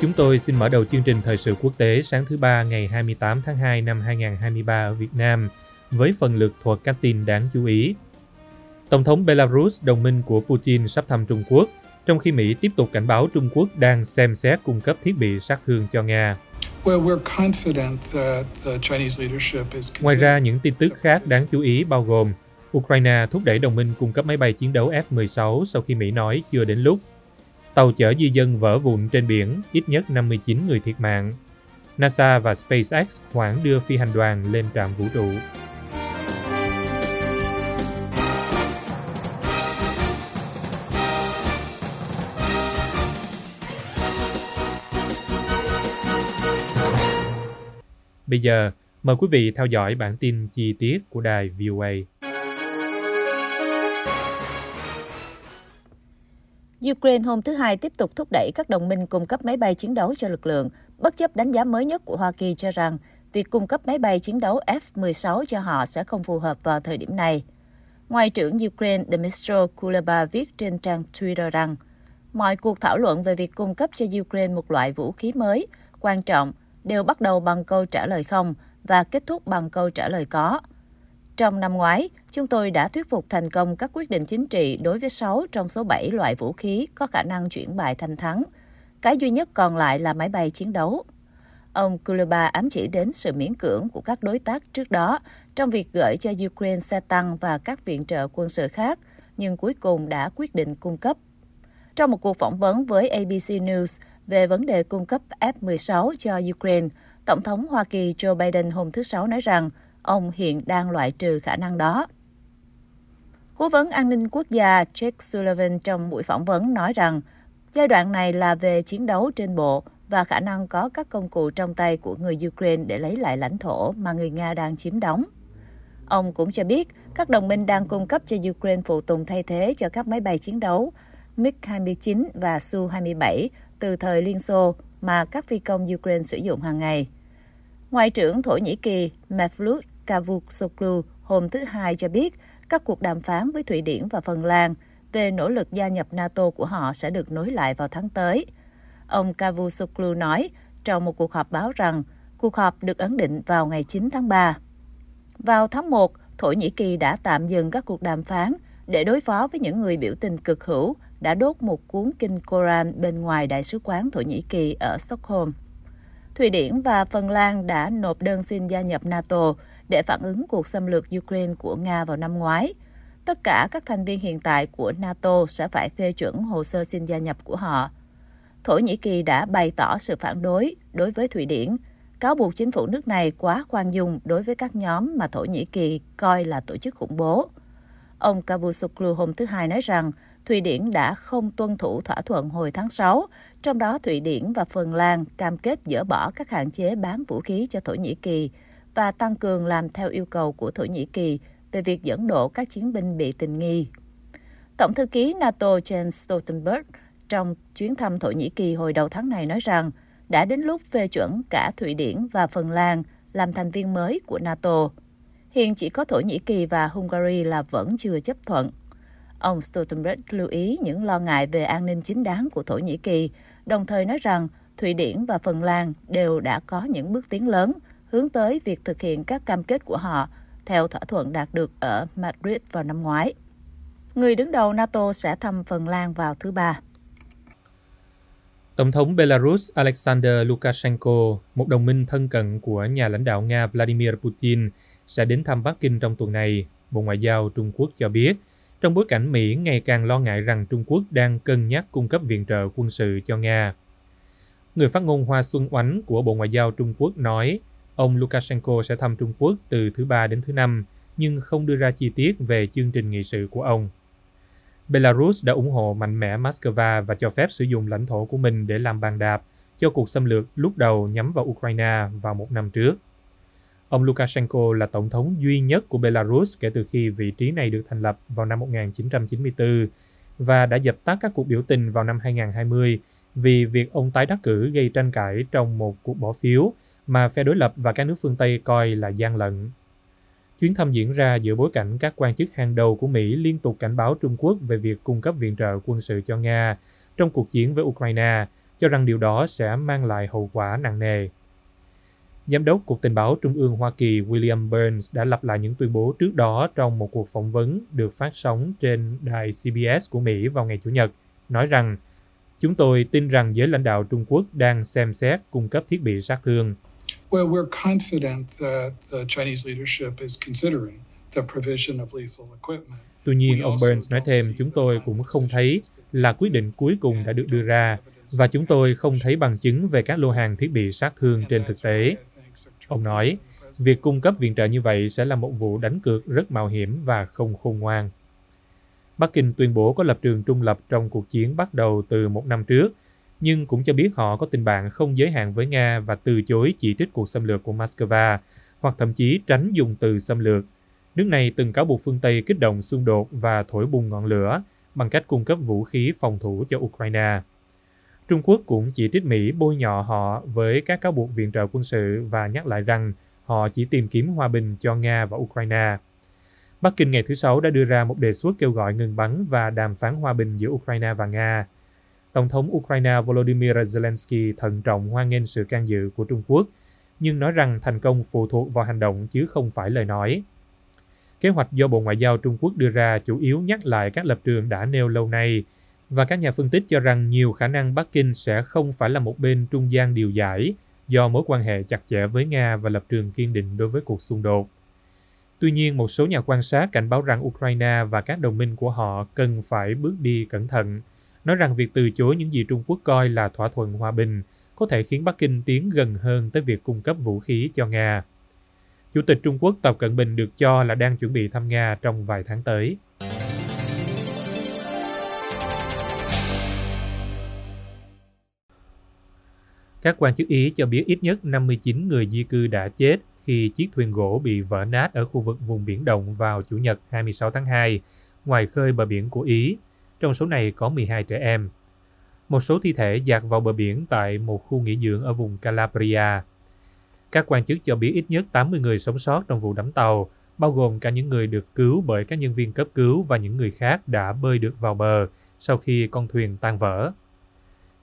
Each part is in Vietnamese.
Chúng tôi xin mở đầu chương trình thời sự quốc tế sáng thứ ba ngày 28 tháng 2 năm 2023 ở Việt Nam với phần lược thuật các tin đáng chú ý. Tổng thống Belarus, đồng minh của Putin sắp thăm Trung Quốc, trong khi Mỹ tiếp tục cảnh báo Trung Quốc đang xem xét cung cấp thiết bị sát thương cho Nga. Ngoài ra, những tin tức khác đáng chú ý bao gồm Ukraine thúc đẩy đồng minh cung cấp máy bay chiến đấu F-16 sau khi Mỹ nói chưa đến lúc. Tàu chở di dân vỡ vụn trên biển, ít nhất 59 người thiệt mạng. NASA và SpaceX hoãn đưa phi hành đoàn lên trạm vũ trụ. Bây giờ, mời quý vị theo dõi bản tin chi tiết của đài VOA. Ukraine hôm thứ Hai tiếp tục thúc đẩy các đồng minh cung cấp máy bay chiến đấu cho lực lượng, bất chấp đánh giá mới nhất của Hoa Kỳ cho rằng việc cung cấp máy bay chiến đấu F-16 cho họ sẽ không phù hợp vào thời điểm này. Ngoại trưởng Ukraine Dmytro Kuleba viết trên trang Twitter rằng mọi cuộc thảo luận về việc cung cấp cho Ukraine một loại vũ khí mới, quan trọng, đều bắt đầu bằng câu trả lời không và kết thúc bằng câu trả lời có. Trong năm ngoái, chúng tôi đã thuyết phục thành công các quyết định chính trị đối với 6 trong số 7 loại vũ khí có khả năng chuyển bài thành thắng. Cái duy nhất còn lại là máy bay chiến đấu. Ông Kuleba ám chỉ đến sự miễn cưỡng của các đối tác trước đó trong việc gửi cho Ukraine xe tăng và các viện trợ quân sự khác, nhưng cuối cùng đã quyết định cung cấp. Trong một cuộc phỏng vấn với ABC News về vấn đề cung cấp F-16 cho Ukraine, Tổng thống Hoa Kỳ Joe Biden hôm thứ Sáu nói rằng ông hiện đang loại trừ khả năng đó. Cố vấn an ninh quốc gia Jake Sullivan trong buổi phỏng vấn nói rằng, giai đoạn này là về chiến đấu trên bộ và khả năng có các công cụ trong tay của người Ukraine để lấy lại lãnh thổ mà người Nga đang chiếm đóng. Ông cũng cho biết các đồng minh đang cung cấp cho Ukraine phụ tùng thay thế cho các máy bay chiến đấu MiG-29 và Su-27 từ thời Liên Xô mà các phi công Ukraine sử dụng hàng ngày. Ngoại trưởng Thổ Nhĩ Kỳ Mevlut Cavusoglu hôm thứ Hai cho biết các cuộc đàm phán với Thụy Điển và Phần Lan về nỗ lực gia nhập NATO của họ sẽ được nối lại vào tháng tới. Ông Cavusoglu nói trong một cuộc họp báo rằng cuộc họp được ấn định vào ngày 9 tháng 3. Vào tháng 1, Thổ Nhĩ Kỳ đã tạm dừng các cuộc đàm phán để đối phó với những người biểu tình cực hữu đã đốt một cuốn kinh Koran bên ngoài Đại sứ quán Thổ Nhĩ Kỳ ở Stockholm. Thụy Điển và Phần Lan đã nộp đơn xin gia nhập NATO để phản ứng cuộc xâm lược Ukraine của Nga vào năm ngoái. Tất cả các thành viên hiện tại của NATO sẽ phải phê chuẩn hồ sơ xin gia nhập của họ. Thổ Nhĩ Kỳ đã bày tỏ sự phản đối đối với Thụy Điển, cáo buộc chính phủ nước này quá khoan dung đối với các nhóm mà Thổ Nhĩ Kỳ coi là tổ chức khủng bố. Ông Cavusoglu hôm thứ Hai nói rằng Thụy Điển đã không tuân thủ thỏa thuận hồi tháng 6, trong đó Thụy Điển và Phần Lan cam kết dỡ bỏ các hạn chế bán vũ khí cho Thổ Nhĩ Kỳ và tăng cường làm theo yêu cầu của Thổ Nhĩ Kỳ về việc dẫn độ các chiến binh bị tình nghi. Tổng thư ký NATO Jens Stoltenberg trong chuyến thăm Thổ Nhĩ Kỳ hồi đầu tháng này nói rằng đã đến lúc phê chuẩn cả Thụy Điển và Phần Lan làm thành viên mới của NATO. Hiện chỉ có Thổ Nhĩ Kỳ và Hungary là vẫn chưa chấp thuận. Ông Stoltenberg lưu ý những lo ngại về an ninh chính đáng của Thổ Nhĩ Kỳ, đồng thời nói rằng Thụy Điển và Phần Lan đều đã có những bước tiến lớn hướng tới việc thực hiện các cam kết của họ theo thỏa thuận đạt được ở Madrid vào năm ngoái. Người đứng đầu NATO sẽ thăm Phần Lan vào thứ Ba. Tổng thống Belarus Alexander Lukashenko, một đồng minh thân cận của nhà lãnh đạo Nga Vladimir Putin, sẽ đến thăm Bắc Kinh trong tuần này, Bộ Ngoại giao Trung Quốc cho biết, trong bối cảnh Mỹ ngày càng lo ngại rằng Trung Quốc đang cân nhắc cung cấp viện trợ quân sự cho Nga. Người phát ngôn Hoa Xuân Oánh của Bộ Ngoại giao Trung Quốc nói, ông Lukashenko sẽ thăm Trung Quốc từ thứ Ba đến thứ Năm, nhưng không đưa ra chi tiết về chương trình nghị sự của ông. Belarus đã ủng hộ mạnh mẽ Moscow và cho phép sử dụng lãnh thổ của mình để làm bàn đạp cho cuộc xâm lược lúc đầu nhắm vào Ukraine vào một năm trước. Ông Lukashenko là tổng thống duy nhất của Belarus kể từ khi vị trí này được thành lập vào năm 1994 và đã dập tắt các cuộc biểu tình vào năm 2020 vì việc ông tái đắc cử gây tranh cãi trong một cuộc bỏ phiếu mà phe đối lập và các nước phương Tây coi là gian lận. Chuyến thăm diễn ra giữa bối cảnh các quan chức hàng đầu của Mỹ liên tục cảnh báo Trung Quốc về việc cung cấp viện trợ quân sự cho Nga trong cuộc chiến với Ukraine, cho rằng điều đó sẽ mang lại hậu quả nặng nề. Giám đốc Cục Tình báo Trung ương Hoa Kỳ William Burns đã lặp lại những tuyên bố trước đó trong một cuộc phỏng vấn được phát sóng trên đài CBS của Mỹ vào ngày Chủ nhật, nói rằng Chúng tôi tin rằng giới lãnh đạo Trung Quốc đang xem xét cung cấp thiết bị sát thương. Well, we're confident that the Chinese leadership is considering the provision of lethal equipment. Tuy nhiên, ông Burns nói thêm, chúng tôi cũng không thấy là quyết định cuối cùng đã được đưa ra và chúng tôi không thấy bằng chứng về các lô hàng thiết bị sát thương trên thực tế. Ông nói, việc cung cấp viện trợ như vậy sẽ là một vụ đánh cược rất mạo hiểm và không khôn ngoan. Bắc Kinh tuyên bố có lập trường trung lập trong cuộc chiến bắt đầu từ một năm trước, nhưng cũng cho biết họ có tình bạn không giới hạn với Nga và từ chối chỉ trích cuộc xâm lược của Moscow, hoặc thậm chí tránh dùng từ xâm lược. Nước này từng cáo buộc phương Tây kích động xung đột và thổi bùng ngọn lửa bằng cách cung cấp vũ khí phòng thủ cho Ukraine. Trung Quốc cũng chỉ trích Mỹ bôi nhọ họ với các cáo buộc viện trợ quân sự và nhắc lại rằng họ chỉ tìm kiếm hòa bình cho Nga và Ukraine. Bắc Kinh ngày thứ Sáu đã đưa ra một đề xuất kêu gọi ngừng bắn và đàm phán hòa bình giữa Ukraine và Nga. Tổng thống Ukraine Volodymyr Zelensky thận trọng hoan nghênh sự can dự của Trung Quốc, nhưng nói rằng thành công phụ thuộc vào hành động chứ không phải lời nói. Kế hoạch do Bộ Ngoại giao Trung Quốc đưa ra chủ yếu nhắc lại các lập trường đã nêu lâu nay, và các nhà phân tích cho rằng nhiều khả năng Bắc Kinh sẽ không phải là một bên trung gian điều giải do mối quan hệ chặt chẽ với Nga và lập trường kiên định đối với cuộc xung đột. Tuy nhiên, một số nhà quan sát cảnh báo rằng Ukraine và các đồng minh của họ cần phải bước đi cẩn thận, nói rằng việc từ chối những gì Trung Quốc coi là thỏa thuận hòa bình có thể khiến Bắc Kinh tiến gần hơn tới việc cung cấp vũ khí cho Nga. Chủ tịch Trung Quốc Tập Cận Bình được cho là đang chuẩn bị thăm Nga trong vài tháng tới. Các quan chức Ý cho biết ít nhất 59 người di cư đã chết khi chiếc thuyền gỗ bị vỡ nát ở khu vực vùng Biển Đông vào Chủ nhật 26 tháng 2, ngoài khơi bờ biển của Ý. Trong số này có 12 trẻ em. Một số thi thể dạt vào bờ biển tại một khu nghỉ dưỡng ở vùng Calabria. Các quan chức cho biết ít nhất 80 người sống sót trong vụ đắm tàu, bao gồm cả những người được cứu bởi các nhân viên cấp cứu và những người khác đã bơi được vào bờ sau khi con thuyền tan vỡ.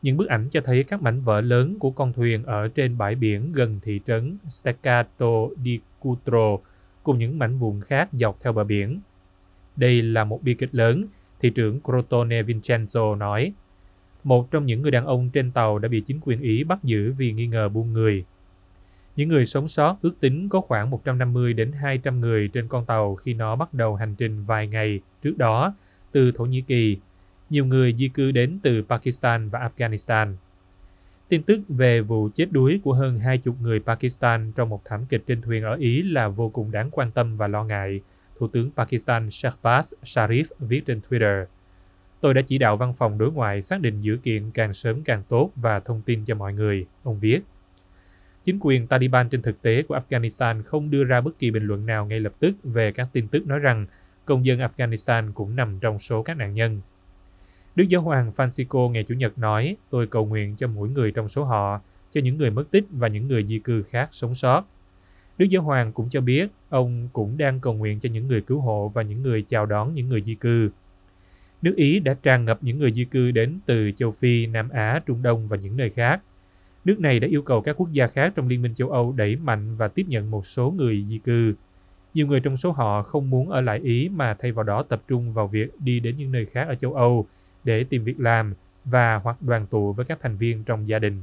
Những bức ảnh cho thấy các mảnh vỡ lớn của con thuyền ở trên bãi biển gần thị trấn Staccato di Cutro cùng những mảnh vụn khác dọc theo bờ biển. Đây là một bi kịch lớn, thị trưởng Crotone Vincenzo nói. Một trong những người đàn ông trên tàu đã bị chính quyền Ý bắt giữ vì nghi ngờ buôn người. Những người sống sót ước tính có khoảng 150 đến 200 người trên con tàu khi nó bắt đầu hành trình vài ngày trước đó từ Thổ Nhĩ Kỳ nhiều người di cư đến từ Pakistan và Afghanistan. Tin tức về vụ chết đuối của hơn 20 người Pakistan trong một thảm kịch trên thuyền ở Ý là vô cùng đáng quan tâm và lo ngại, Thủ tướng Pakistan Shahbaz Sharif viết trên Twitter. Tôi đã chỉ đạo văn phòng đối ngoại xác định dữ kiện càng sớm càng tốt và thông tin cho mọi người, ông viết. Chính quyền Taliban trên thực tế của Afghanistan không đưa ra bất kỳ bình luận nào ngay lập tức về các tin tức nói rằng công dân Afghanistan cũng nằm trong số các nạn nhân. Đức Giáo hoàng Francisco ngày Chủ nhật nói, tôi cầu nguyện cho mỗi người trong số họ, cho những người mất tích và những người di cư khác sống sót. Đức Giáo hoàng cũng cho biết ông cũng đang cầu nguyện cho những người cứu hộ và những người chào đón những người di cư. Nước Ý đã tràn ngập những người di cư đến từ châu Phi, Nam Á, Trung Đông và những nơi khác. Nước này đã yêu cầu các quốc gia khác trong Liên minh châu Âu đẩy mạnh và tiếp nhận một số người di cư. Nhiều người trong số họ không muốn ở lại Ý mà thay vào đó tập trung vào việc đi đến những nơi khác ở châu Âu để tìm việc làm và hoặc đoàn tụ với các thành viên trong gia đình.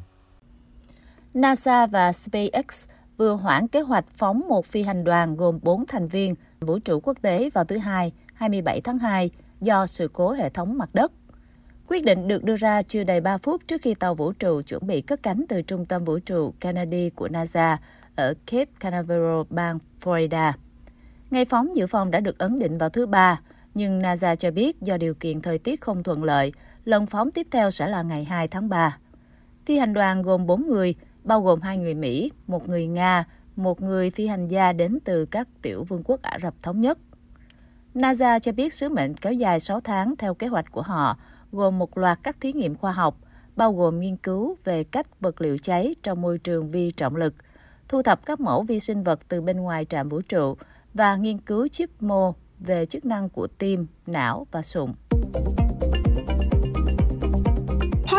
NASA và SpaceX vừa hoãn kế hoạch phóng một phi hành đoàn gồm 4 thành viên vũ trụ quốc tế vào thứ Hai, 27 tháng 2 do sự cố hệ thống mặt đất. Quyết định được đưa ra chưa đầy 3 phút trước khi tàu vũ trụ chuẩn bị cất cánh từ trung tâm vũ trụ Kennedy của NASA ở Cape Canaveral, bang Florida. Ngày phóng dự phòng đã được ấn định vào thứ Ba, nhưng NASA cho biết do điều kiện thời tiết không thuận lợi, lần phóng tiếp theo sẽ là ngày 2 tháng 3. Phi hành đoàn gồm 4 người, bao gồm hai người Mỹ, một người Nga, một người phi hành gia đến từ các tiểu vương quốc Ả Rập Thống Nhất. NASA cho biết sứ mệnh kéo dài 6 tháng theo kế hoạch của họ, gồm một loạt các thí nghiệm khoa học, bao gồm nghiên cứu về cách vật liệu cháy trong môi trường vi trọng lực, thu thập các mẫu vi sinh vật từ bên ngoài trạm vũ trụ và nghiên cứu chip mô về chức năng của tim, não và sụn.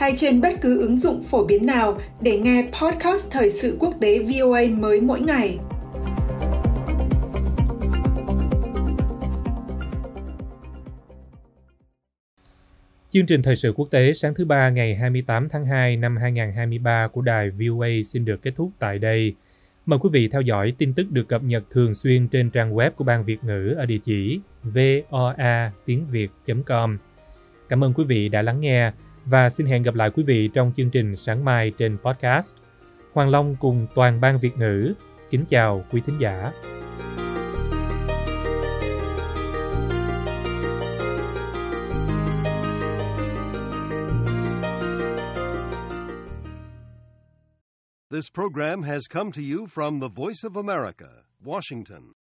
hay trên bất cứ ứng dụng phổ biến nào để nghe podcast Thời sự quốc tế VOA mới mỗi ngày. Chương trình thời sự quốc tế sáng thứ ba ngày 28 tháng 2 năm 2023 của đài VOA xin được kết thúc tại đây. Mời quý vị theo dõi tin tức được cập nhật thường xuyên trên trang web của Ban Việt ngữ ở địa chỉ voa tiếng việt.com. Cảm ơn quý vị đã lắng nghe và xin hẹn gặp lại quý vị trong chương trình sáng mai trên podcast. Hoàng Long cùng toàn ban Việt ngữ kính chào quý thính giả. This program has come to you from the Voice of America, Washington.